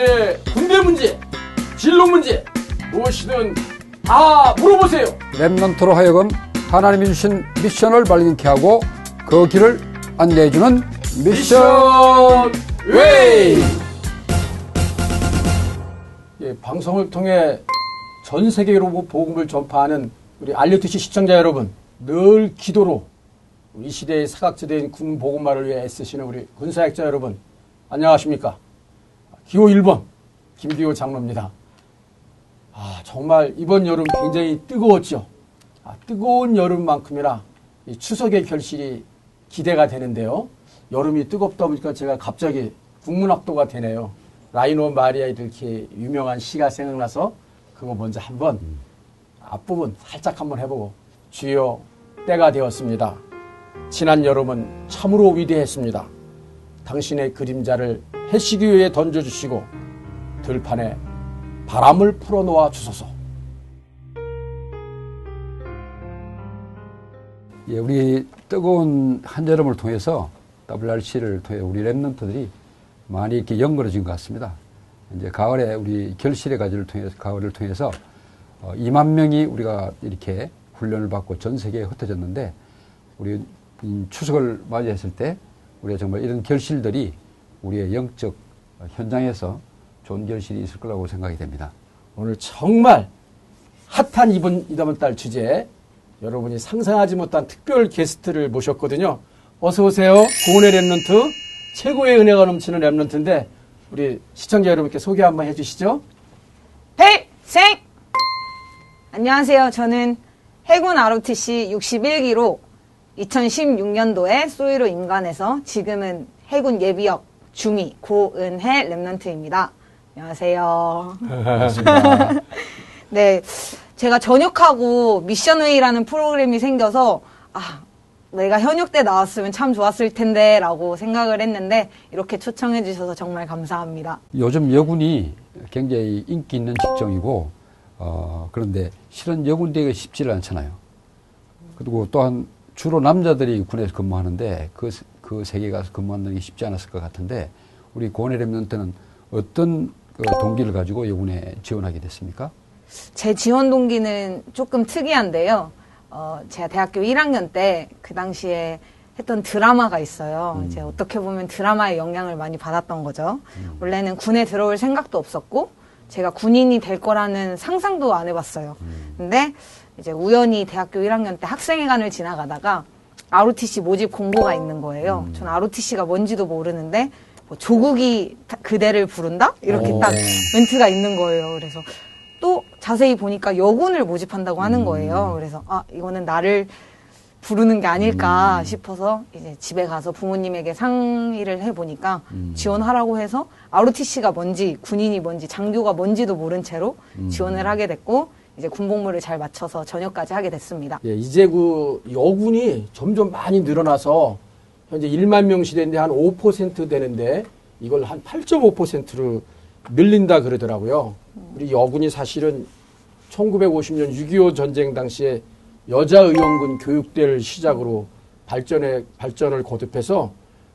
우리 remnant의 군대 문제, 진로 문제 무엇이든 다 물어보세요. remnant로 하여금 하나님이 주신 미션을 발견케 하고 그 길을 안내해주는 미션, Mission Way. 예, 방송을 통해 전 세계로 복음을 전파하는 우리 RUTC 시청자 여러분, 늘 기도로 이 시대의 사각지대인 군 복음화를 위해 애쓰시는 우리 군사역자 여러분, 안녕하십니까? 기호 1번 김기호 장로입니다. 아, 정말 이번 여름 굉장히 뜨거웠죠. 아, 뜨거운 여름만큼이나 이 추석의 결실이 기대가 되는데요. 여름이 뜨겁다 보니까 제가 갑자기 국문학도가 되네요. 라이노 마리아 이렇게 유명한 시가 생각나서 그거 먼저 한번 앞부분 살짝 한번 해보고 주여 때가 되었습니다. 지난 여름은 참으로 위대했습니다. 당신의 그림자를 해시기 위해 던져주시고 들판에 바람을 풀어놓아 주소서. 예, 우리 뜨거운 한여름을 통해서 WRC를 통해 우리 랩런트들이 많이 이렇게 연거려진 것 같습니다. 이제 가을에 우리 결실의 가지를 통해서 가을을 통해서 어, 2만 명이 우리가 이렇게 훈련을 받고 전 세계에 흩어졌는데 우리 추석을 맞이했을 때 우리가 정말 이런 결실들이 우리의 영적 현장에서 좋은 결실이 있을 거라고 생각이 됩니다. 오늘 정말 핫한 이번 이번 달 주제 여러분이 상상하지 못한 특별 게스트를 모셨거든요. 어서 오세요. 고은의 랩런트 최고의 은혜가 넘치는 랩런트인데 우리 시청자 여러분께 소개 한번 해주시죠. 필생! 안녕하세요. 저는 해군 ROTC 61기로 2016년도에 소위로 인간에서 지금은 해군 예비역 중위 고은혜 랩런트입니다. 안녕하세요. 반갑습니다. 네, 제가 전역하고 미션웨이라는 프로그램이 생겨서 아 내가 현역 때 나왔으면 참 좋았을 텐데 라고 생각을 했는데 이렇게 초청해 주셔서 정말 감사합니다. 요즘 여군이 굉장히 인기 있는 직종이고 어, 그런데 실은 여군 되기가 쉽지를 않잖아요. 그리고 또한 주로 남자들이 군에서 근무하는데 그, 그 세계 가서 근무하는 게 쉽지 않았을 것 같은데 우리 고원의 랩런트는 어떤 그 동기를 가지고 여군에 지원하게 됐습니까? 제 지원 동기는 조금 특이한데요. 어, 제가 대학교 1학년 때 그 당시에 했던 드라마가 있어요. 음. 이제 어떻게 보면 드라마의 영향을 많이 받았던 거죠. 원래는 군에 들어올 생각도 없었고, 제가 군인이 될 거라는 상상도 안 해봤어요. 근데 이제 우연히 대학교 1학년 때 학생회관을 지나가다가 ROTC 모집 공고가 있는 거예요. 전 ROTC가 뭔지도 모르는데, 뭐 조국이 다- 그대를 부른다? 이렇게 오. 딱 멘트가 있는 거예요. 그래서 또 자세히 보니까 여군을 모집한다고 하는 거예요. 그래서 아 이거는 나를 부르는 게 아닐까 싶어서 이제 집에 가서 부모님에게 상의를 해보니까 지원하라고 해서 ROTC가 뭔지 군인이 뭔지 장교가 뭔지도 모른 채로 지원을 하게 됐고 이제 군복무를 잘 맞춰서 전역까지 하게 됐습니다. 예, 이제 그 여군이 점점 많이 늘어나서 현재 1만 명 시대인데 한 5% 되는데 이걸 한 8.5%로 늘린다 그러더라고요. 우리 여군이 사실은 1950년 6.25 전쟁 당시에 여자 의원군 교육대를 시작으로 발전에 발전을 거듭해서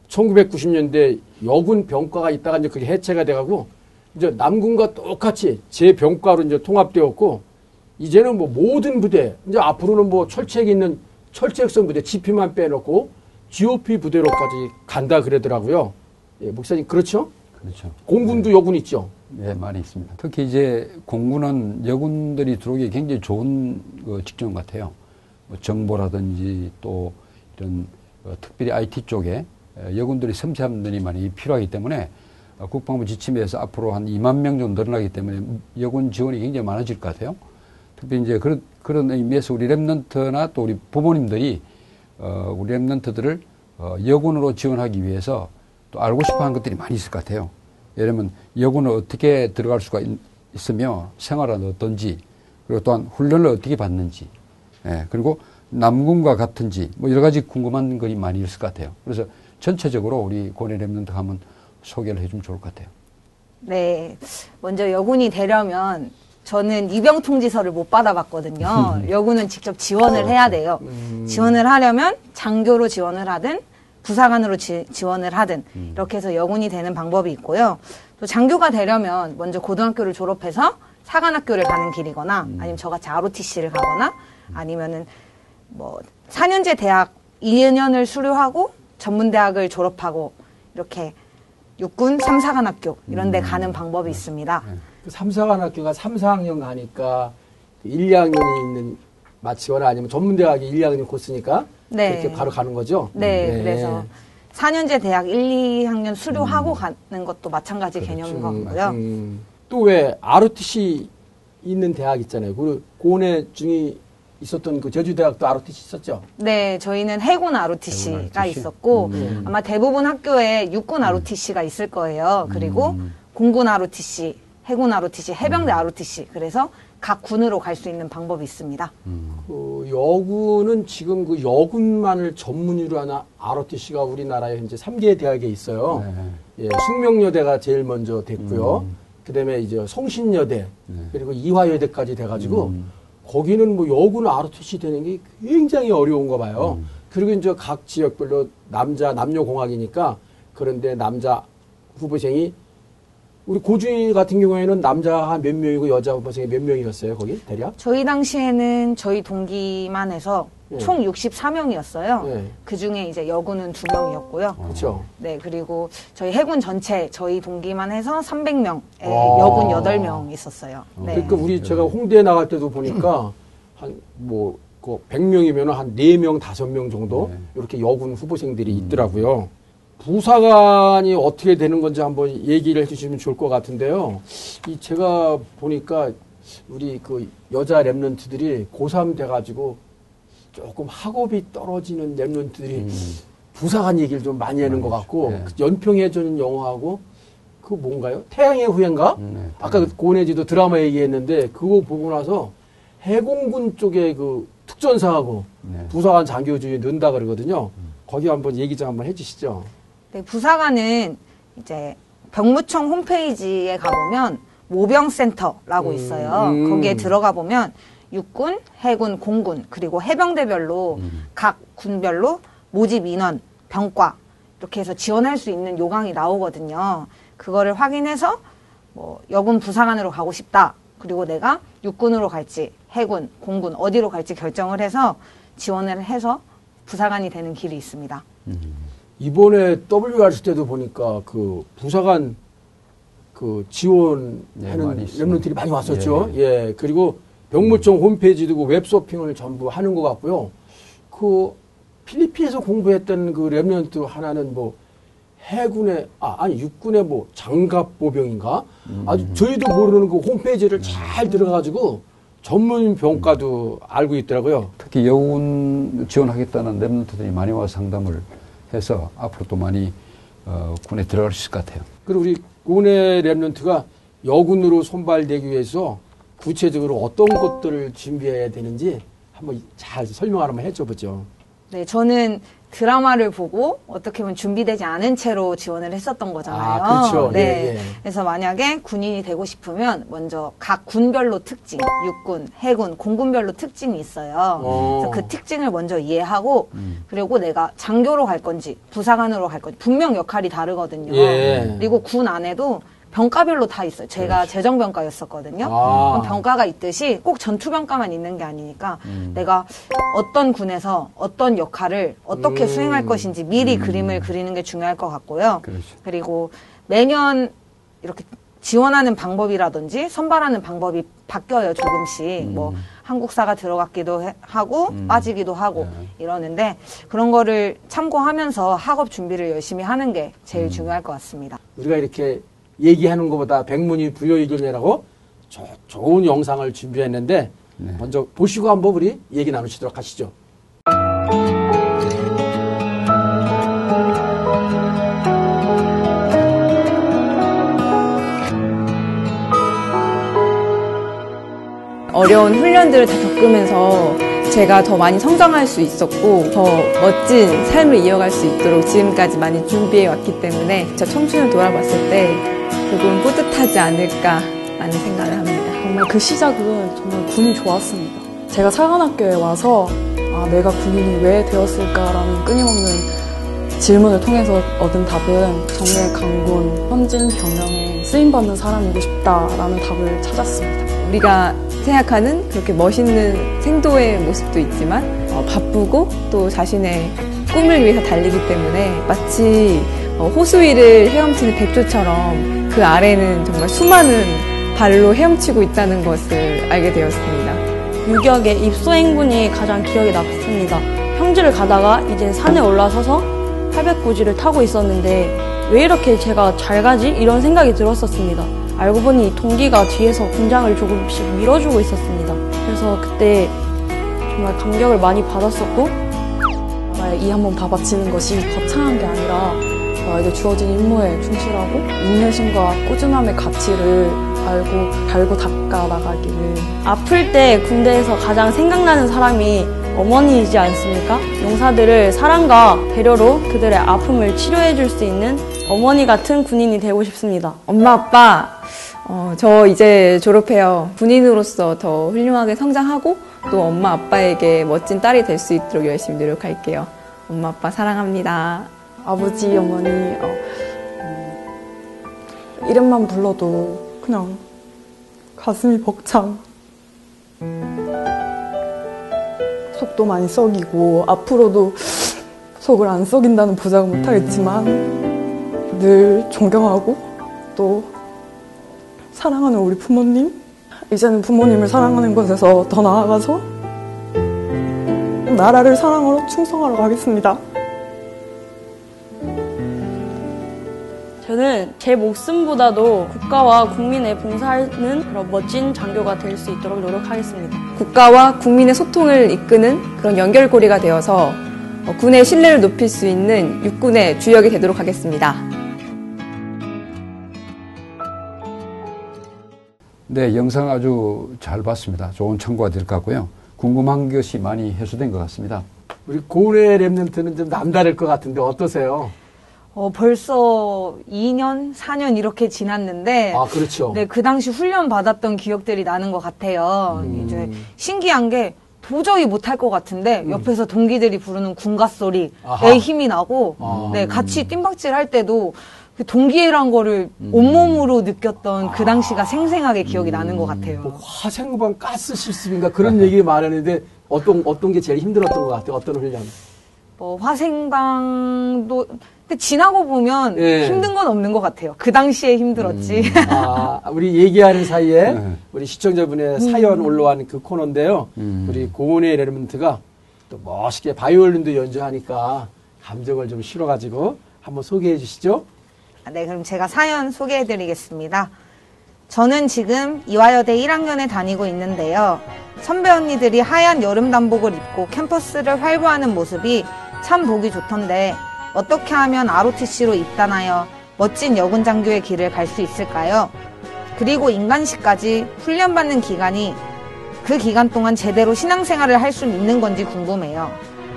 1990년대 여군 병과가 있다가 이제 그게 해체가 돼가고 이제 남군과 똑같이 재병과로 이제 통합되었고 이제는 뭐 모든 부대 이제 앞으로는 뭐 철책 있는 철책성 부대 GP만 빼놓고 GOP 부대로까지 간다 그러더라고요. 예, 목사님 그렇죠? 그렇죠. 공군도 여군 있죠. 네, 많이 있습니다. 특히 이제 공군은 여군들이 들어오기 굉장히 좋은 그 직종 같아요. 뭐 정보라든지 또 이런 어, 특별히 IT 쪽에 에, 여군들이 섬세한 분들이 많이 필요하기 때문에 어, 국방부 지침에서 앞으로 한 2만 명 정도 늘어나기 때문에 여군 지원이 굉장히 많아질 것 같아요. 특히 이제 그런, 그런 의미에서 우리 랩런트나 또 우리 부모님들이 어, 우리 랩런트들을 어, 여군으로 지원하기 위해서 또 알고 싶어 하는 것들이 많이 있을 것 같아요. 예를 들면 여군을 어떻게 들어갈 수가 있, 있으며 생활은 어떤지 그리고 또한 훈련을 어떻게 받는지 예, 그리고 남군과 같은지 뭐 여러 가지 궁금한 것이 많이 있을 것 같아요. 그래서 전체적으로 우리 고뇌 랩런트 한번 소개를 해주면 좋을 것 같아요. 네. 먼저 여군이 되려면 저는 입영 통지서를 못 받아봤거든요. 여군은 직접 지원을 해야 돼요. 지원을 하려면 장교로 지원을 하든 부사관으로 지, 원을 하든 이렇게 해서 여군이 되는 방법이 있고요. 또 장교가 되려면 먼저 고등학교를 졸업해서 사관학교를 가는 길이거나 아니면 저같이 ROTC를 가거나 아니면은 뭐 4년제 대학 2년을 수료하고 전문대학을 졸업하고 이렇게 육군 3, 4관학교 이런 데 가는 방법이 있습니다. 그 3, 4관 학교가 3, 4학년 가니까 1, 2학년이 있는 마치거나 아니면 전문대학이 1, 2학년 코스니까 네. 그렇게 바로 가는 거죠. 네, 그래서 4년제 대학 1, 2학년 수료하고 가는 것도 마찬가지 개념인 것 같고요. 음, 또왜 ROTC 있는 대학 있잖아요. 그 고은혜 중이 있었던 그 제주대학도 ROTC 있었죠. 네, 저희는 해군 ROTC가 해군 ROTC? 있었고 음. 아마 대부분 학교에 육군 ROTC가 있을 거예요. 그리고 음. 공군 ROTC, 해군 ROTC, 해병대 ROTC. 그래서 각 군으로 갈 수 있는 방법이 있습니다. 그 여군은 지금 그 여군만을 전문으로 하는 ROTC가 우리나라에 현재 3개 대학에 있어요. 네. 예, 숙명여대가 제일 먼저 됐고요. 음. 그다음에 이제 성신여대 네. 그리고 이화여대까지 돼가지고 음. 거기는 뭐 여군 ROTC 되는 게 굉장히 어려운가 봐요. 음. 그리고 이제 각 지역별로 남자 남녀 공학이니까 그런데 남자 후보생이 우리 고주희 같은 경우에는 남자 한 몇 명이고 여자 후보생이 몇 명이었어요 거기 대략? 저희 당시에는 저희 동기만 해서 네. 총 64명이었어요. 네. 그 중에 이제 여군은 2명이었고요. 그렇죠. 네, 그리고 저희 해군 전체 저희 동기만 해서 300명에 와. 여군 8명 있었어요. 네. 그러니까 우리 제가 홍대 나갈 때도 보니까 한뭐 그 100명이면 한 4명, 5명 정도 네. 이렇게 여군 후보생들이 있더라고요. 부사관이 어떻게 되는 건지 한번 얘기를 해주시면 좋을 것 같은데요. 이 제가 보니까 우리 그 여자 랩런트들이 고3 돼가지고 조금 학업이 떨어지는 랩런트들이 음. 부사관 얘기를 좀 많이 하는 것 같고 네. 그 연평해주는 영화하고 그 뭔가요? 태양의 후예인가? 음, 네. 아까 그 고은혜지도 드라마 얘기했는데 그거 보고 나서 해공군 쪽에 그 특전사하고 네. 부사관 장교주의 는다 그러거든요. 거기 한번 얘기 좀 한번 해주시죠. 네, 부사관은 이제 병무청 홈페이지에 가보면 모병센터라고 음, 있어요. 음. 거기에 들어가 보면 육군, 해군, 공군 그리고 해병대별로 음. 각 군별로 모집 인원, 병과 이렇게 해서 지원할 수 있는 요강이 나오거든요. 그거를 확인해서 뭐 여군 부사관으로 가고 싶다. 그리고 내가 육군으로 갈지 해군, 공군 어디로 갈지 결정을 해서 지원을 해서 부사관이 되는 길이 있습니다. 이번에 WRC 때도 보니까 그 부사관 그 지원하는 네, 있어요. remnant들이 많이 왔었죠. 예, 예. 그리고 병무청 홈페이지도 그 웹서핑을 전부 하는 것 같고요. 그 필리핀에서 공부했던 그 remnant 하나는 뭐 해군의 아 아니 육군의 뭐 장갑 보병인가 아주 저희도 모르는 그 홈페이지를 잘 들어가지고 전문 병과도 알고 있더라고요. 특히 여군 지원하겠다는 랩런트들이 많이 와서 상담을 해서 앞으로 또 많이 어, 군에 들어갈 수 있을 것 같아요. 그리고 우리 고은혜 랩런트가 여군으로 손발되기 위해서 구체적으로 어떤 것들을 준비해야 되는지 한번 잘 설명 하나만 해줘 보죠. 네, 저는 드라마를 보고 어떻게 보면 준비되지 않은 채로 지원을 했었던 거잖아요. 아, 그렇죠. 네. 예, 예. 그래서 만약에 군인이 되고 싶으면 먼저 각 군별로 특징, 육군, 해군, 공군별로 특징이 있어요. 어. 그래서 그 특징을 먼저 이해하고 음. 그리고 내가 장교로 갈 건지 부사관으로 갈 건지 분명 역할이 다르거든요. 예. 그리고 군 안에도 병과별로 다 있어요. 제가 재정병과였었거든요. 아. 그럼 병과가 있듯이 꼭 전투병과만 있는 게 아니니까 음. 내가 어떤 군에서 어떤 역할을 어떻게 음. 수행할 것인지 미리 그림을 그리는 게 중요할 것 같고요. 그렇죠. 그리고 매년 이렇게 지원하는 방법이라든지 선발하는 방법이 바뀌어요 조금씩 뭐 한국사가 들어갔기도 해- 하고 음. 빠지기도 하고 네. 이러는데 그런 거를 참고하면서 학업 준비를 열심히 하는 게 음. 제일 중요할 것 같습니다. 우리가 이렇게 얘기하는 것보다 백문이 부여이견이라고 조- 좋은 영상을 준비했는데 네. 먼저 보시고 한번 우리 얘기 나누시도록 하시죠. 어려운 훈련들을 다 겪으면서 제가 더 많이 성장할 수 있었고 더 멋진 삶을 이어갈 수 있도록 지금까지 많이 준비해 왔기 때문에 저 청춘을 돌아봤을 때 조금 뿌듯하지 않을까라는 생각을 합니다. 정말 그 시작은 정말 군이 좋았습니다. 제가 사관학교에 와서 아, 내가 군인이 왜 되었을까라는 끊임없는 질문을 통해서 얻은 답은 정례 강군 현진 병명에 쓰임받는 사람이고 싶다라는 답을 찾았습니다. 우리가 생각하는 그렇게 멋있는 생도의 모습도 있지만 어, 바쁘고 또 자신의 꿈을 위해서 달리기 때문에 마치 어, 호수 위를 헤엄치는 백조처럼 그 아래는 정말 수많은 발로 헤엄치고 있다는 것을 알게 되었습니다. 유격의 입소 행군이 가장 기억에 남습니다. 평지를 가다가 이제 산에 올라서서 800고지를 타고 있었는데 왜 이렇게 제가 잘 가지? 이런 생각이 들었었습니다. 알고 보니 동기가 뒤에서 군장을 조금씩 밀어주고 있었습니다. 그래서 그때 정말 감격을 많이 받았었고 이 한번다 바치는 것이 거창한 게 아니라 나에게 주어진 임무에 충실하고 인내심과 꾸준함의 가치를 알고 달고 닦아 나가기를 아플 때 군대에서 가장 생각나는 사람이 어머니이지 않습니까? 용사들을 사랑과 배려로 그들의 아픔을 치료해 줄 수 있는 어머니 같은 군인이 되고 싶습니다. 엄마 아빠 어, 저 이제 졸업해요. 군인으로서 더 훌륭하게 성장하고 또 엄마 아빠에게 멋진 딸이 될 수 있도록 열심히 노력할게요. 엄마 아빠 사랑합니다. 아버지 어머니 어, 음, 이름만 불러도 그냥 가슴이 벅참. 속도 많이 썩이고 앞으로도 속을 안 썩인다는 보장은 못하겠지만 늘 존경하고 또 사랑하는 우리 부모님 이제는 부모님을 사랑하는 것에서 더 나아가서 나라를 사랑하러 충성하러 가겠습니다. 저는 제 목숨보다도 국가와 국민에 봉사하는 그런 멋진 장교가 될 수 있도록 노력하겠습니다. 국가와 국민의 소통을 이끄는 그런 연결고리가 되어서 어, 군의 신뢰를 높일 수 있는 육군의 주역이 되도록 하겠습니다. 네, 영상 아주 잘 봤습니다. 좋은 참고가 될 것 같고요. 궁금한 것이 많이 해소된 것 같습니다. 우리 고래 랩런트는 좀 남다를 것 같은데 어떠세요? 어, 벌써 2년, 4년 이렇게 지났는데 아, 그렇죠. 네, 그 당시 훈련 받았던 기억들이 나는 것 같아요. 이제 신기한 게 도저히 못할 것 같은데 옆에서 동기들이 부르는 군가 소리에. 힘이 나고 아. 네, 같이 뜀박질 할 때도 그 동기애란 거를 온몸으로 느꼈던 그 당시가 생생하게 기억이 나는 것 같아요. 뭐 화생방 가스 실습인가 그런 얘기 많았는데 어떤 어떤 게 제일 힘들었던 것 같아요? 어떤 훈련? 뭐 화생방도 근데 지나고 보면 예. 힘든 건 없는 것 같아요. 그 당시에 힘들었지. 아, 우리 얘기하는 사이에 네. 우리 시청자분의 사연 올라온 그 코너인데요. 음. 우리 고은의 레르먼트가 또 멋있게 바이올린도 연주하니까 감정을 좀 실어가지고 한번 소개해 주시죠. 네, 그럼 제가 사연 소개해 드리겠습니다. 저는 지금 이화여대 1학년에 다니고 있는데요. 선배 언니들이 하얀 여름 단복을 입고 캠퍼스를 활보하는 모습이 참 보기 좋던데 어떻게 하면 ROTC로 입단하여 멋진 여군 장교의 길을 갈 수 있을까요? 그리고 인간시까지 훈련받는 기간이 그 기간 동안 제대로 신앙생활을 할 수 있는 건지 궁금해요.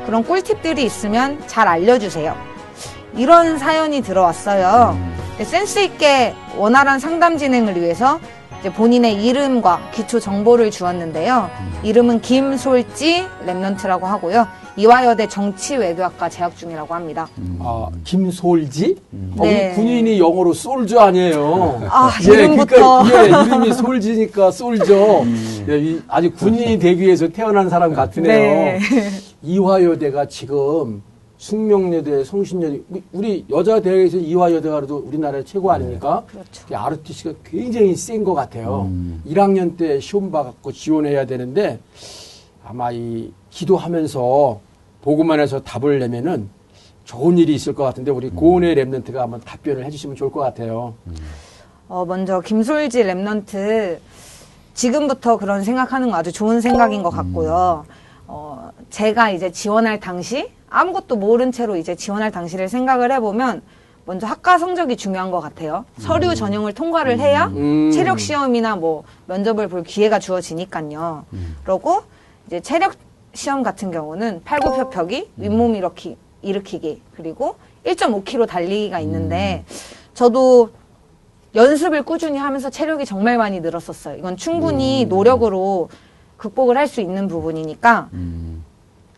그런 꿀팁들이 있으면 잘 알려주세요. 이런 사연이 들어왔어요. 네, 센스 있게 원활한 상담 진행을 위해서 본인의 이름과 기초 정보를 주었는데요. 이름은 김솔지 랩런트라고 하고요. 이화여대 정치외교학과 재학 중이라고 합니다. 아, 김솔지? 어, 네. 우리 군인이 영어로 솔저 아니에요. 아, 예, 이름부터. 그러니까, 예, 이름이 솔지니까 솔저. 예, 이- 아주 군인이 되기 위해서 태어난 사람 같으네요. 네. 이화여대가 지금 숙명여대, 성신여대, 우리 여자 대학에서 이화여대가 그래도 우리나라 최고 아닙니까? 그렇죠. ROTC가 굉장히 센 것 같아요. 1학년 때 시험 봐갖고 지원해야 되는데 아마 이 기도하면서 보고만 해서 답을 내면은 좋은 일이 있을 것 같은데 우리 고은의 remnant가 한번 답변을 해주시면 좋을 것 같아요. 어, 먼저 김솔지 remnant 지금부터 그런 생각하는 거 아주 좋은 생각인 것 같고요. 어, 제가 이제 지원할 당시 아무것도 모른 채로 이제 지원할 당시를 생각을 해보면 먼저 학과 성적이 중요한 것 같아요. 서류 전형을 통과를 해야 음. 체력 시험이나 뭐 면접을 볼 기회가 주어지니까요. 그러고 이제 체력 시험 같은 경우는 팔굽혀펴기, 윗몸 일으키, 일으키기, 그리고 1.5km 달리기가 있는데 저도 연습을 꾸준히 하면서 체력이 정말 많이 늘었었어요. 이건 충분히 노력으로 극복을 할 수 있는 부분이니까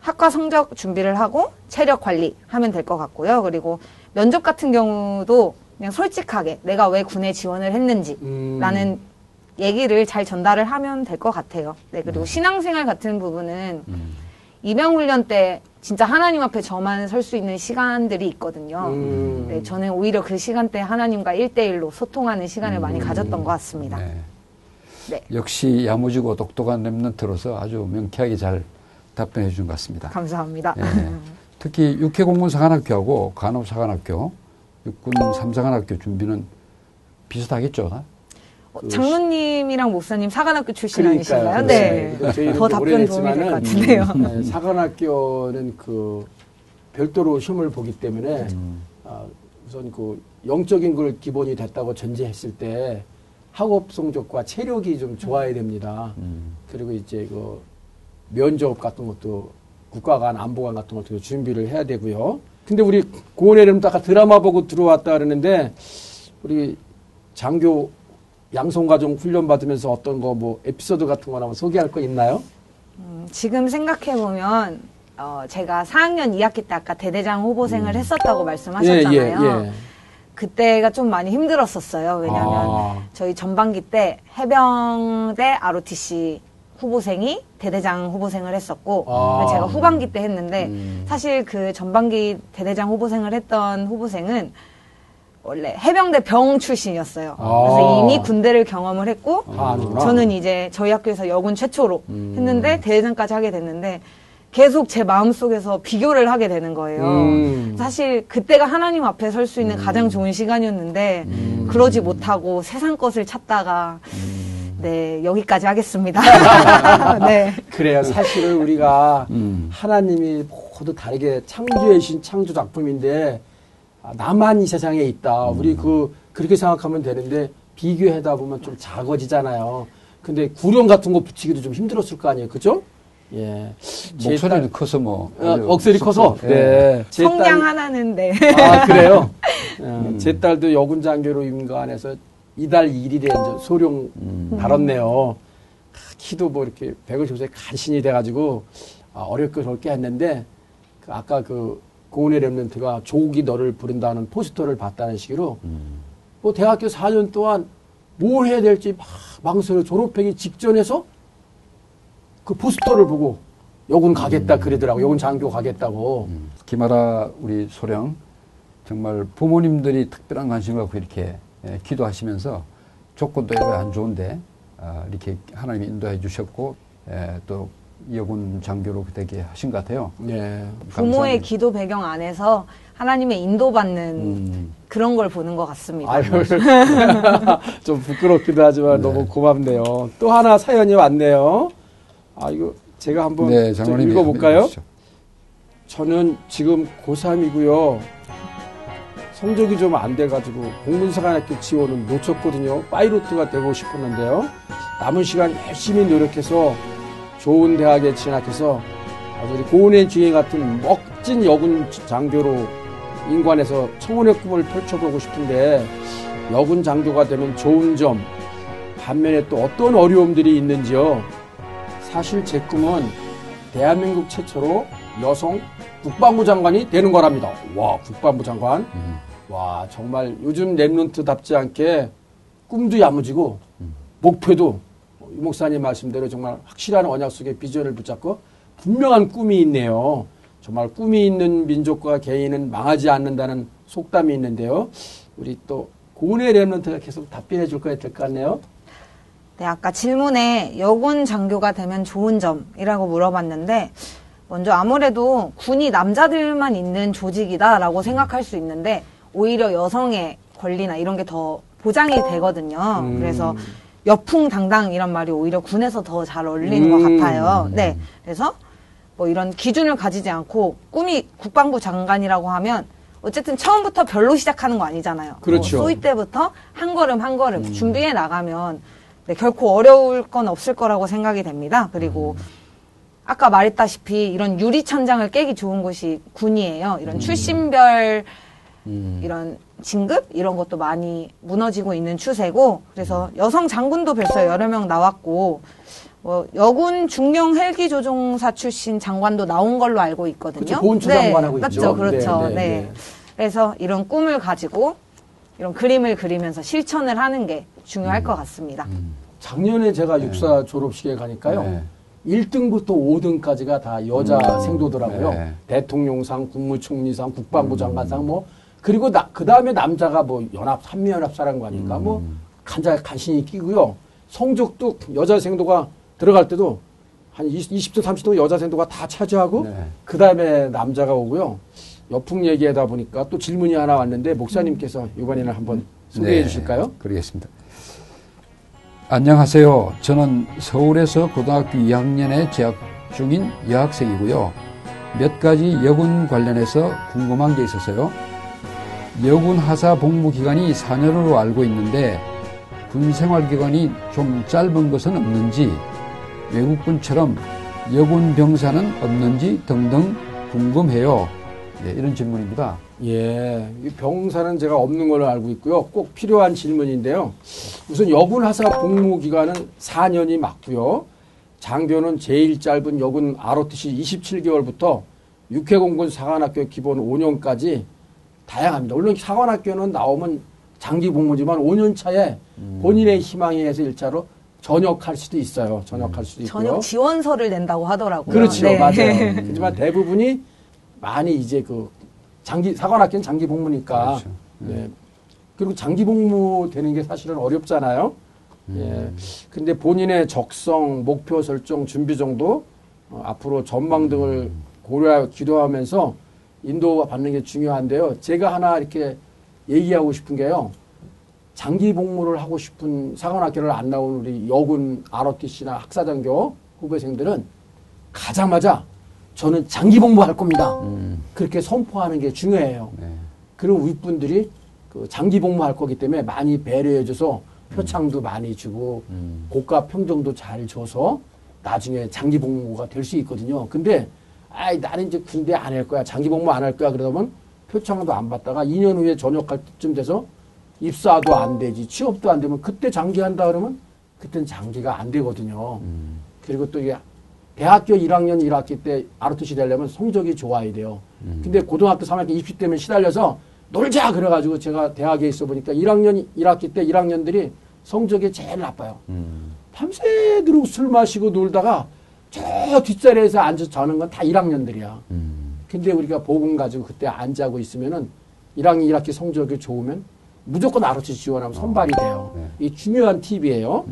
학과 성적 준비를 하고 체력 관리 하면 될 것 같고요. 그리고 면접 같은 경우도 그냥 솔직하게 내가 왜 군에 지원을 했는지라는 음. 얘기를 잘 전달을 하면 될 것 같아요. 네, 그리고 신앙생활 같은 부분은 입양훈련 때 진짜 하나님 앞에 저만 설 수 있는 시간들이 있거든요. 음. 네, 저는 오히려 그 시간대 하나님과 일대일로 소통하는 시간을 많이 가졌던 것 같습니다. 네. 네. 역시 야무지고 똑똑한 랩런트로서 아주 명쾌하게 잘 답변해 준것 같습니다. 감사합니다. 예. 특히 육해공군 사관학교하고 간호사관학교, 육군 삼사관학교 준비는 비슷하겠죠? 어, 장로님이랑 목사님 사관학교 출신 아니신가요? 그러니까요. 네. 저희는 더 답변 도움이 될 것 같은데요. 네, 사관학교는 그 별도로 시험을 보기 때문에 아, 우선 그 영적인 걸 기본이 됐다고 전제했을 때 학업 성적과 체력이 좀 좋아야 됩니다. 그리고 이제 그 면접 같은 것도 국가간 안보관 같은 것도 준비를 해야 되고요. 근데 우리 고은혜는 아까 드라마 보고 들어왔다 그러는데 우리 장교 양성과정 훈련 받으면서 어떤 거 뭐 에피소드 같은 거나 뭐 소개할 거 있나요? 음, 지금 생각해 보면, 어, 제가 4학년 2학기 때 아까 대대장 후보생을 했었다고 말씀하셨잖아요. 예, 예. 그때가 좀 많이 힘들었었어요. 왜냐하면 아. 저희 전반기 때 해병대 ROTC 후보생이 대대장 후보생을 했었고 아. 제가 후반기 때 했는데 음. 사실 그 전반기 대대장 후보생을 했던 후보생은 원래 해병대 병 출신이었어요. 아. 그래서 이미 군대를 경험을 했고 다 아는구나. 저는 이제 저희 학교에서 여군 최초로 음. 했는데 대대장까지 하게 됐는데 계속 제 마음속에서 비교를 하게 되는 거예요. 음. 사실 그때가 하나님 앞에 설 수 있는 가장 좋은 시간이었는데 그러지 못하고 세상 것을 찾다가 네 여기까지 하겠습니다. 네. 그래요. 사실은 우리가 음. 하나님이 모두 다르게 창조해 주신 창조 작품인데 아, 나만 이 세상에 있다. 우리 그 그렇게 생각하면 되는데 비교하다 보면 좀 작아지잖아요. 근데 구령 같은 거 붙이기도 좀 힘들었을 거 아니에요. 그죠? 예. 제 목소리는 딸- 커서 뭐. 어, 억소리 커서. 예. 네. 제 딸- 성량 하나는 네. 아, 그래요? 어, 제 딸도 여군 장교로 임관해서 이달 1일에 이제 소령 달았네요. 아, 키도 뭐 이렇게 150세 간신히 돼가지고 아, 어렵게 저렇게 했는데 그 아까 그 고은의 랩런트가 조국이 너를 부른다는 포스터를 봤다는 식으로 뭐 대학교 4년 동안 뭘 해야 될지 막 망설여 졸업하기 직전에서 그 포스터를 보고 여군 가겠다 그러더라고. 여군 장교 가겠다고. 김아라 우리 소령 정말 부모님들이 특별한 관심을 갖고 이렇게 예, 기도하시면서 조건도 안 좋은데 아, 이렇게 하나님이 인도해 주셨고 예, 또 여군 장교로 되게 하신 것 같아요. 네. 부모의 감사합니다. 기도 배경 안에서 하나님의 인도받는 음, 그런 걸 보는 것 같습니다. 아유, 좀 부끄럽기도 하지만 너무 고맙네요. 또 하나 사연이 왔네요. 아, 이거 제가 한번 네, 읽어볼까요? 저는 지금 고3이고요. 성적이 좀 안 돼가지고 공군사관학교 지원은 놓쳤거든요. 파이로트가 되고 싶었는데요. 남은 시간 열심히 노력해서 좋은 대학에 진학해서 아주 우리 고은의 주인 같은 멋진 여군 장교로 인관해서 청혼의 꿈을 펼쳐보고 싶은데 여군 장교가 되면 좋은 점 반면에 또 어떤 어려움들이 있는지요. 사실 제 꿈은 대한민국 최초로 여성 국방부 장관이 되는 거랍니다. 와, 국방부 장관. 와, 정말 요즘 랩런트답지 않게 꿈도 야무지고 목표도 이 목사님 말씀대로 정말 확실한 언약 속에 비전을 붙잡고 분명한 꿈이 있네요. 정말 꿈이 있는 민족과 개인은 망하지 않는다는 속담이 있는데요. 우리 또 고은의 랩런트가 계속 답변해 줄 거야 될 것 같네요. 네, 아까 질문에 여군 장교가 되면 좋은 점이라고 물어봤는데, 먼저 아무래도 군이 남자들만 있는 조직이다라고 생각할 수 있는데, 오히려 여성의 권리나 이런 게 더 보장이 되거든요. 음. 그래서 여풍당당 이런 말이 오히려 군에서 더 잘 어울리는 음. 것 같아요. 네. 그래서 뭐 이런 기준을 가지지 않고 꿈이 국방부 장관이라고 하면 어쨌든 처음부터 별로 시작하는 거 아니잖아요. 그렇죠. 뭐 소위 때부터 한 걸음 한 걸음 준비해 나가면 네, 결코 어려울 건 없을 거라고 생각이 됩니다. 그리고 아까 말했다시피 이런 유리천장을 깨기 좋은 곳이 군이에요. 이런 출신별 이런 진급 이런 것도 많이 무너지고 있는 추세고 그래서 여성 장군도 벌써 여러 명 나왔고 뭐 여군 중령 헬기 조종사 출신 장관도 나온 걸로 알고 있거든요. 그렇죠. 보훈처 장관하고 네, 있죠. 맞죠. 그렇죠. 네, 네, 네, 네. 그래서 이런 꿈을 가지고 이런 그림을 그리면서 실천을 하는 게 중요할 음. 것 같습니다. 작년에 제가 육사 졸업식에 가니까요. 네. 1등부터 5등까지가 다 여자 생도더라고요. 네. 대통령상, 국무총리상, 국방부 장관상 뭐 그리고 나, 그 다음에 남자가 뭐 연합 삼미연합 사령관인가 뭐 간자 간신히 끼고요. 성적도 여자 생도가 들어갈 때도 한 20, 20등, 30등 여자 생도가 다 차지하고 네. 그 다음에 남자가 오고요. 여풍 얘기하다 보니까 또 질문이 하나 왔는데 목사님께서 이번에는 한번 소개해 네, 주실까요? 그러겠습니다. 안녕하세요. 저는 서울에서 고등학교 2학년에 재학 중인 여학생이고요. 몇 가지 여군 관련해서 궁금한 게 있어서요. 여군 하사 복무 기간이 4년으로 알고 있는데 군 생활 기간이 좀 짧은 것은 없는지 외국군처럼 여군 병사는 없는지 등등 궁금해요. 네, 이런 질문입니다. 예, 이 병사는 제가 없는 걸로 알고 있고요. 꼭 필요한 질문인데요. 우선 여군 하사 복무 기간은 4년이 맞고요. 장교는 제일 짧은 여군 ROTC 27개월부터 육해공군 사관학교 기본 5년까지 다양합니다. 물론 사관학교는 나오면 장기 복무지만 5년 차에 본인의 희망에 의해서 일차로 전역할 수도 있어요. 전역할 수도 있고요. 전역 지원서를 낸다고 하더라고요. 그렇죠. 네. 맞아요. 하지만 대부분이 많이 이제 그 장기 사관학교는 장기 복무니까. 그렇죠. 네. 그리고 장기 복무 되는 게 사실은 어렵잖아요. 예. 근데 본인의 적성, 목표 설정, 준비 정도 어, 앞으로 전망 등을 고려 기도하면서 인도가 받는 게 중요한데요. 제가 하나 이렇게 얘기하고 싶은 게요. 장기 복무를 하고 싶은 사관학교를 안 나온 우리 여군 ROTC나 학사장교 후배생들은 가자마자 저는 장기 복무할 겁니다. 그렇게 선포하는 게 중요해요. 네. 그럼 윗분들이 그 장기 복무할 거기 때문에 많이 배려해줘서 표창도 많이 주고 고가 평정도 잘 줘서 나중에 장기 복무가 될 수 있거든요. 근데 아이 나는 이제 군대 안 할 거야. 장기 복무 안 할 거야. 그러다 보면 표창도 안 받다가 2년 후에 전역할 때쯤 돼서 입사도 안 되지. 취업도 안 되면 그때 장기한다 그러면 그때는 장기가 안 되거든요. 그리고 또 이게 대학교 1학년 1학기 때 ROTC 되려면 성적이 좋아야 돼요. 근데 고등학교 3학기 입시 때문에 시달려서 놀자 그래가지고 제가 대학에 있어 보니까 1학년 1학기 때 1학년들이 성적이 제일 나빠요. 밤새도록 술 마시고 놀다가 저 뒷자리에서 앉아서 자는 건 다 1학년들이야. 근데 우리가 복음 가지고 그때 안 자고 있으면은 1학년 1학기 성적이 좋으면 무조건 ROTC 지원하면 선발이 돼요. 이 중요한 팁이에요.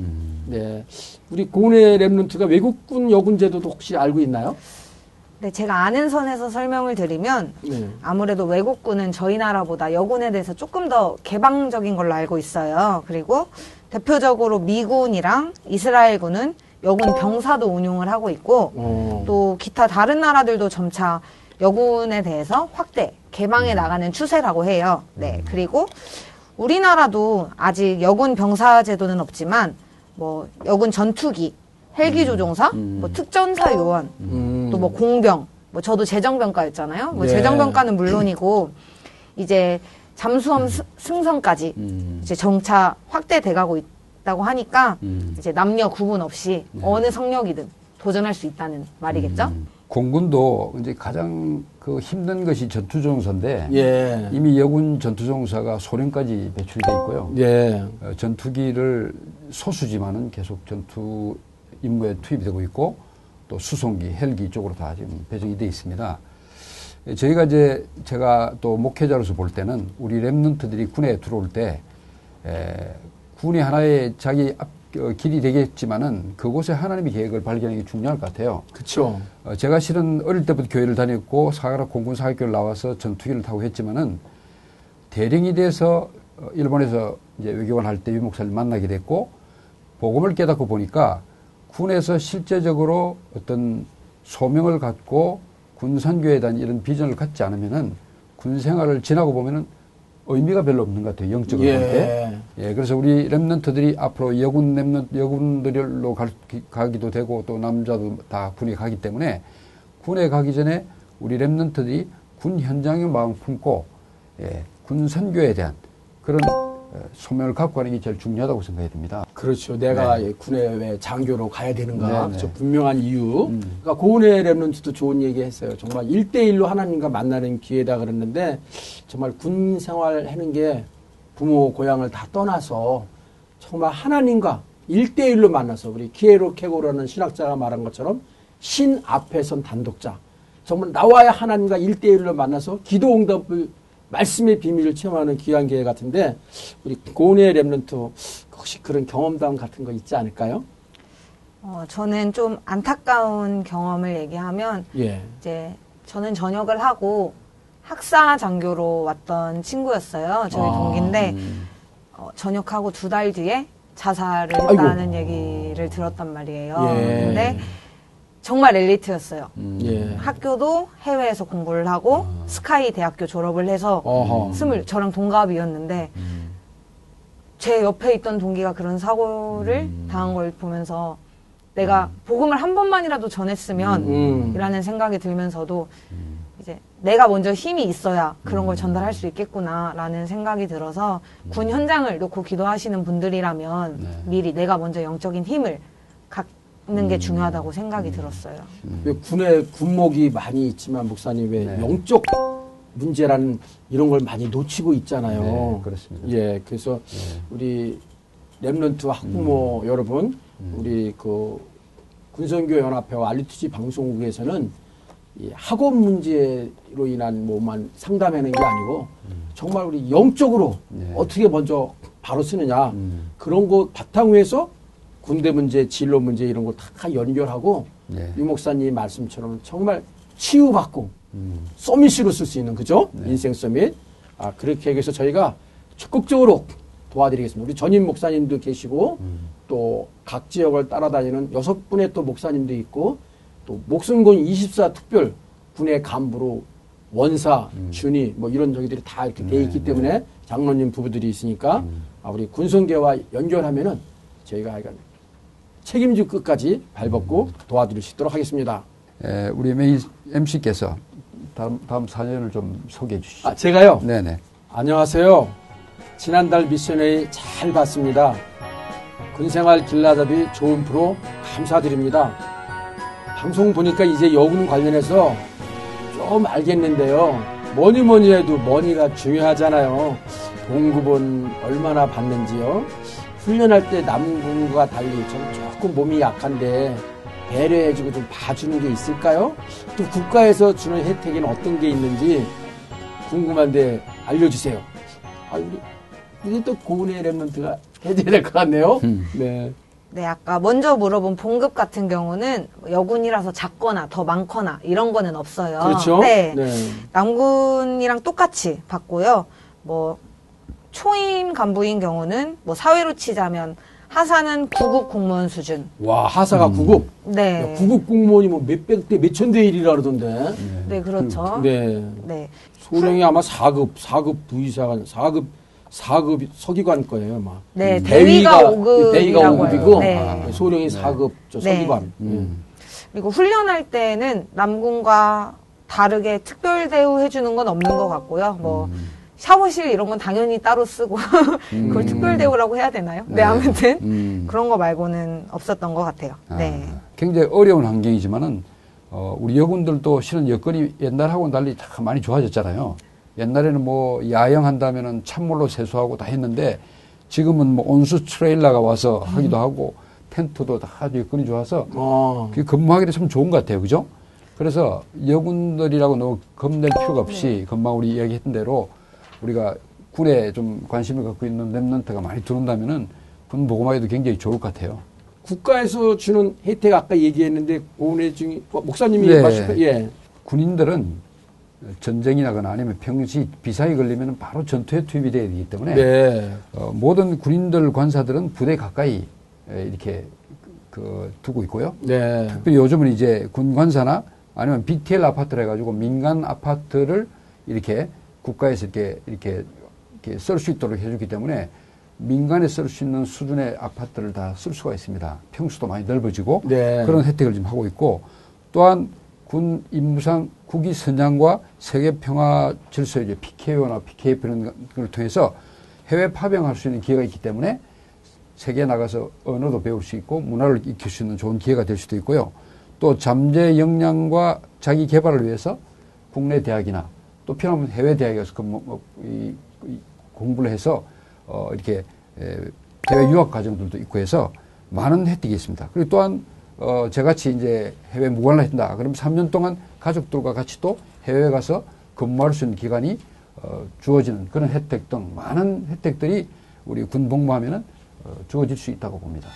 네. 우리 고내 랩런트가 외국군 여군 제도도 혹시 알고 있나요? 네, 제가 아는 선에서 설명을 드리면 네. 아무래도 외국군은 저희 나라보다 여군에 대해서 조금 더 개방적인 걸로 알고 있어요. 그리고 대표적으로 미군이랑 이스라엘군은 여군 병사도 운용을 하고 있고 어. 또 기타 다른 나라들도 점차 여군에 대해서 확대, 개방해 나가는 추세라고 해요. 네. 그리고 우리나라도 아직 여군 병사 제도는 없지만 뭐 여군 전투기, 헬기 조종사, 뭐 특전사 요원, 음. 또뭐 공병, 뭐 저도 재정병과였잖아요. 뭐 네. 재정병과는 물론이고 이제 잠수함 스- 승선까지 음. 이제 정차 확대돼가고 있 다고 하니까 음. 이제 남녀 구분 없이 네. 어느 성역이든 도전할 수 있다는 말이겠죠. 음. 공군도 이제 가장 그 힘든 것이 전투조종사인데 예. 이미 여군 전투조종사가 소련까지 배출돼 있고요. 예. 어, 전투기를 소수지만은 계속 전투 임무에 투입이 되고 있고 또 수송기, 헬기 쪽으로 다 지금 배정이 돼 있습니다. 예, 저희가 이제 제가 또 목회자로서 볼 때는 우리 랩런트들이 군에 들어올 때 에, 군이 하나의 자기 앞, 어, 길이 되겠지만은 그곳에 하나님의 계획을 발견하는 게 중요할 것 같아요. 그쵸. 어, 제가 실은 어릴 때부터 교회를 다녔고 사가라 공군 사학교를 나와서 전투기를 타고 했지만은 대령이 돼서 어, 일본에서 이제 외교관 할 때 유목사를 만나게 됐고 복음을 깨닫고 보니까 군에서 실제적으로 어떤 소명을 갖고 군산교에 대한 이런 비전을 갖지 않으면은 군 생활을 지나고 보면은 의미가 별로 없는 것 같아요. 영적으로 볼 때. 예. 예, 그래서 우리 랩런트들이 앞으로 여군 랩런 여군들로 갈- 가기도 되고 또 남자도 다 군에 가기 때문에 군에 가기 전에 우리 랩런트들이 군 현장의 마음 품고 예, 군 선교에 대한 그런 어, 소명을 갖고 가는 게 제일 중요하다고 생각이 듭니다. 그렇죠. 내가 네. 예, 군에 왜 장교로 가야 되는가. 네. 분명한 이유. 음. 그러니까 고은혜 랩런트도 좋은 얘기 했어요. 정말 일대일로 하나님과 만나는 기회다 그랬는데 정말 군 생활 하는 게 부모 고향을 다 떠나서 정말 하나님과 일대일로 만나서 우리 키에로 케고라는 신학자가 말한 것처럼 신 앞에 선 단독자. 정말 나와야 하나님과 일대일로 만나서 기도 응답을 말씀의 비밀을 체험하는 귀한 기회 같은데 우리 고은혜 랩런트 혹시 그런 경험담 같은 거 있지 않을까요? 어, 저는 좀 안타까운 경험을 얘기하면 예. 이제 저는 전역을 하고 학사 장교로 왔던 친구였어요. 저희 아, 동기인데 음. 어, 전역하고 두 달 뒤에 자살을 아이고. 했다는 얘기를 들었단 말이에요. 예. 근데 정말 엘리트였어요. 음. 예. 학교도 해외에서 공부를 하고 스카이 대학교 졸업을 해서 어허. 스물 저랑 동갑이었는데 음. 제 옆에 있던 동기가 그런 사고를 음. 당한 걸 보면서 내가 복음을 한 번만이라도 전했으면 음. 이라는 생각이 들면서도 이제 내가 먼저 힘이 있어야 그런 걸 전달할 수 있겠구나라는 생각이 들어서 군 현장을 놓고 기도하시는 분들이라면 네. 미리 내가 먼저 영적인 힘을 갖는 게 중요하다고 생각이 들었어요. 왜 군에 군목이 많이 있지만 목사님 왜 네. 영적 문제라는 이런 걸 많이 놓치고 있잖아요. 네, 그렇습니다. 예, 그래서 우리 Remnant 학부모 여러분, 우리 그 군선교 연합회와 RUTC 방송국에서는 이 학업 문제로 인한 뭐만 상담하는 게 아니고 정말 우리 영적으로 네. 어떻게 먼저 바로 서느냐 음. 그런 거 바탕 위에서 군대 문제, 진로 문제 이런 거다 연결하고 네. 유 목사님 말씀처럼 정말 치유받고 음. summit으로 설 수 있는 그죠? 인생 summit. 아 그렇게 해서 저희가 적극적으로 도와드리겠습니다. 우리 전임 목사님도 계시고 또각 지역을 따라다니는 여섯 분의 또 목사님도 있고 또 목숨군 24 특별 군의 간부로 원사, 준이 뭐 이런 저기들이 다 이렇게 돼 있기 때문에 장로님 부부들이 있으니까 아, 우리 군성계와 연결하면은 저희가 하여간 책임질 끝까지 발벗고 도와드릴 수 있도록 하겠습니다. 에, 우리 메인 MC께서 다음, 다음 사연을 좀 소개해 주시죠. 아, 제가요. 네네. 안녕하세요. 지난달 Mission Way 잘 봤습니다. 군생활 길라잡이 좋은 프로 감사드립니다. 방송 보니까 이제 여군 관련해서 좀 알겠는데요. 뭐니 뭐니 해도 money가 중요하잖아요. 봉급은 얼마나 받는지요? 훈련할 때 남군과 달리 저는 조금 몸이 약한데 배려해주고 좀 봐주는 게 있을까요? 또 국가에서 주는 혜택에는 어떤 게 있는지 궁금한데 알려주세요. 아, 우리, 이게 또 고은의 랩런트가 해줘야 될 것 같네요. 네. 네, 아까 먼저 물어본 봉급 같은 경우는 여군이라서 작거나 더 많거나 이런 거는 없어요. 그렇죠. 네. 네. 남군이랑 똑같이 받고요. 뭐 초임 간부인 경우는 뭐 사회로 치자면 하사는 구급 공무원 수준. 와, 하사가 구급. 네. 야, 구급 공무원이 뭐 몇백 대, 몇천 대 일이라 그러던데. 네, 그렇죠. 네. 네. 소령이 아마 4급, 4급 부의사관, 4급, 4급 서기관 거예요, 아마. 네, 대위가 5급이라고 대위가 5급이고, 네. 아, 소령이 4급, 저 네. 서기관. 음. 그리고 훈련할 때는 남군과 다르게 특별 대우 해주는 건 없는 것 같고요. 뭐 음. 샤워실 이런 건 당연히 따로 쓰고 그걸 특별 대우라고 해야 되나요? 네, 네. 아무튼 음. 그런 거 말고는 없었던 것 같아요. 네. 아, 굉장히 어려운 환경이지만은 어, 우리 여군들도 실은 여건이 옛날하고는 달리 참 많이 좋아졌잖아요. 옛날에는 뭐 야영한다면은 찬물로 세수하고 다 했는데 지금은 뭐 온수 트레일러가 와서 하기도 하고 텐트도 다 아주 여건이 좋아서 어. 그 근무하기도 참 좋은 것 같아요. 그죠? 그래서 여군들이라고 너무 겁낼 필요가 없이 금방 우리 이야기했던 대로 우리가 군에 좀 관심을 갖고 있는 랩런트가 많이 들어온다면은 군 보고마에도 굉장히 좋을 것 같아요. 국가에서 주는 혜택 아까 얘기했는데 고은혜 중에 어, 목사님이 네. 말씀 예. 군인들은 전쟁이 나거나 아니면 평시 비사에 걸리면 바로 전투에 투입이 돼야 되기 때문에 네. 어, 모든 군인들 관사들은 부대 가까이 에, 이렇게 그 두고 있고요. 네. 특별히 요즘은 이제 군 관사나 아니면 BTL 아파트를 해가지고 민간 아파트를 이렇게 국가에서 이렇게 이렇게, 이렇게 쓸 수 있도록 해주기 때문에 민간에 쓸 수 있는 수준의 아파트를 다 쓸 수가 있습니다. 평수도 많이 넓어지고 네. 그런 혜택을 지금 하고 있고 또한 군 임무상 국위 선양과 세계 평화 질서 이제 PKO나 PKF 이런 걸 통해서 해외 파병할 수 있는 기회가 있기 때문에 세계에 나가서 언어도 배울 수 있고 문화를 익힐 수 있는 좋은 기회가 될 수도 있고요. 또 잠재 역량과 자기 개발을 위해서 국내 대학이나 또 필요하면 해외 대학에 가서 그 뭐, 뭐, 이, 이 공부를 해서 어, 이렇게 에, 해외 유학 과정들도 있고 해서 많은 혜택이 있습니다. 그리고 또한 어, 저같이 이제 해외 무관을 했다. 그럼 3년 동안 가족들과 같이 또 해외에 가서 근무할 수 있는 기간이 어, 주어지는 그런 혜택 등 많은 혜택들이 우리 군 복무하면은 어, 주어질 수 있다고 봅니다.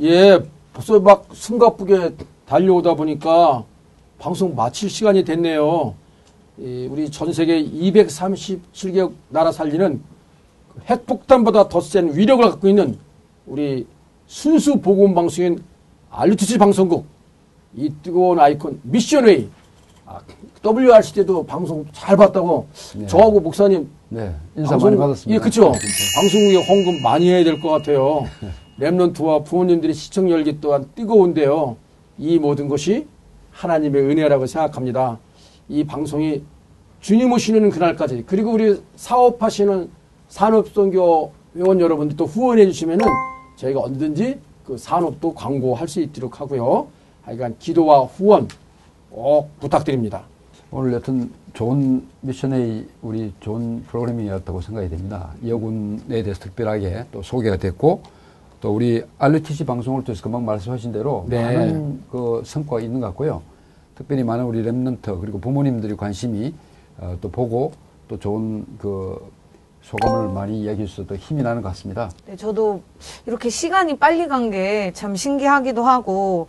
예, 벌써 막 숨가쁘게 달려오다 보니까 방송 마칠 시간이 됐네요. 이 우리 전 세계 237개 나라 살리는 그 핵폭탄보다 더 센 위력을 갖고 있는 우리 순수 보건 방송인 알루티치 방송국 이 뜨거운 아이콘 미션웨이 아, WRC때도 방송 잘 봤다고 네. 저하고 목사님 네, 인사 많이 받았습니다. 예, 그렇죠. 방송국에 헌금 많이 해야 될 것 같아요. 랩런트와 부모님들의 시청 열기 또한 뜨거운데요. 이 모든 것이 하나님의 은혜라고 생각합니다. 이 방송이 주님 오시는 그날까지 그리고 우리 사업하시는 산업선교 회원 여러분들 또 후원해 주시면은 저희가 언제든지 그 산업도 광고할 수 있도록 하고요. 하여간 기도와 후원 꼭 부탁드립니다. 오늘 여튼 좋은 미션의 우리 좋은 프로그램이었다고 생각이 됩니다. 여군에 대해서 특별하게 또 소개가 됐고 또 우리 RTC 방송을 통해서 금방 말씀하신 대로 네. 많은 그 성과가 있는 것 같고요. 특별히 많은 우리 랩런트 그리고 부모님들이 관심이 어, 또 보고 또 좋은 그 소감을 많이 이야기해 주셔서 힘이 나는 것 같습니다. 네, 저도 이렇게 시간이 빨리 간 게 참 신기하기도 하고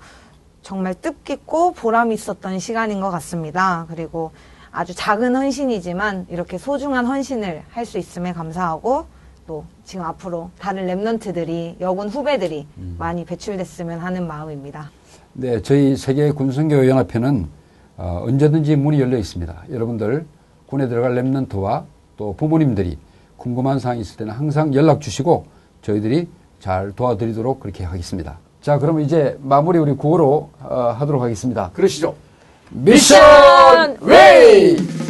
정말 뜻깊고 보람 있었던 시간인 것 같습니다. 그리고 아주 작은 헌신이지만 이렇게 소중한 헌신을 할 수 있음에 감사하고 또 지금 앞으로 다른 랩런트들이 여군 후배들이 많이 배출됐으면 하는 마음입니다. 네, 저희 세계 군성교 연합회는 어, 언제든지 문이 열려 있습니다. 여러분들 군에 들어갈 랩런트와 또 부모님들이 궁금한 사항이 있을 때는 항상 연락 주시고 저희들이 잘 도와드리도록 그렇게 하겠습니다. 자, 그럼 이제 마무리 우리 구호로 어, 하도록 하겠습니다. 그러시죠. Mission Way!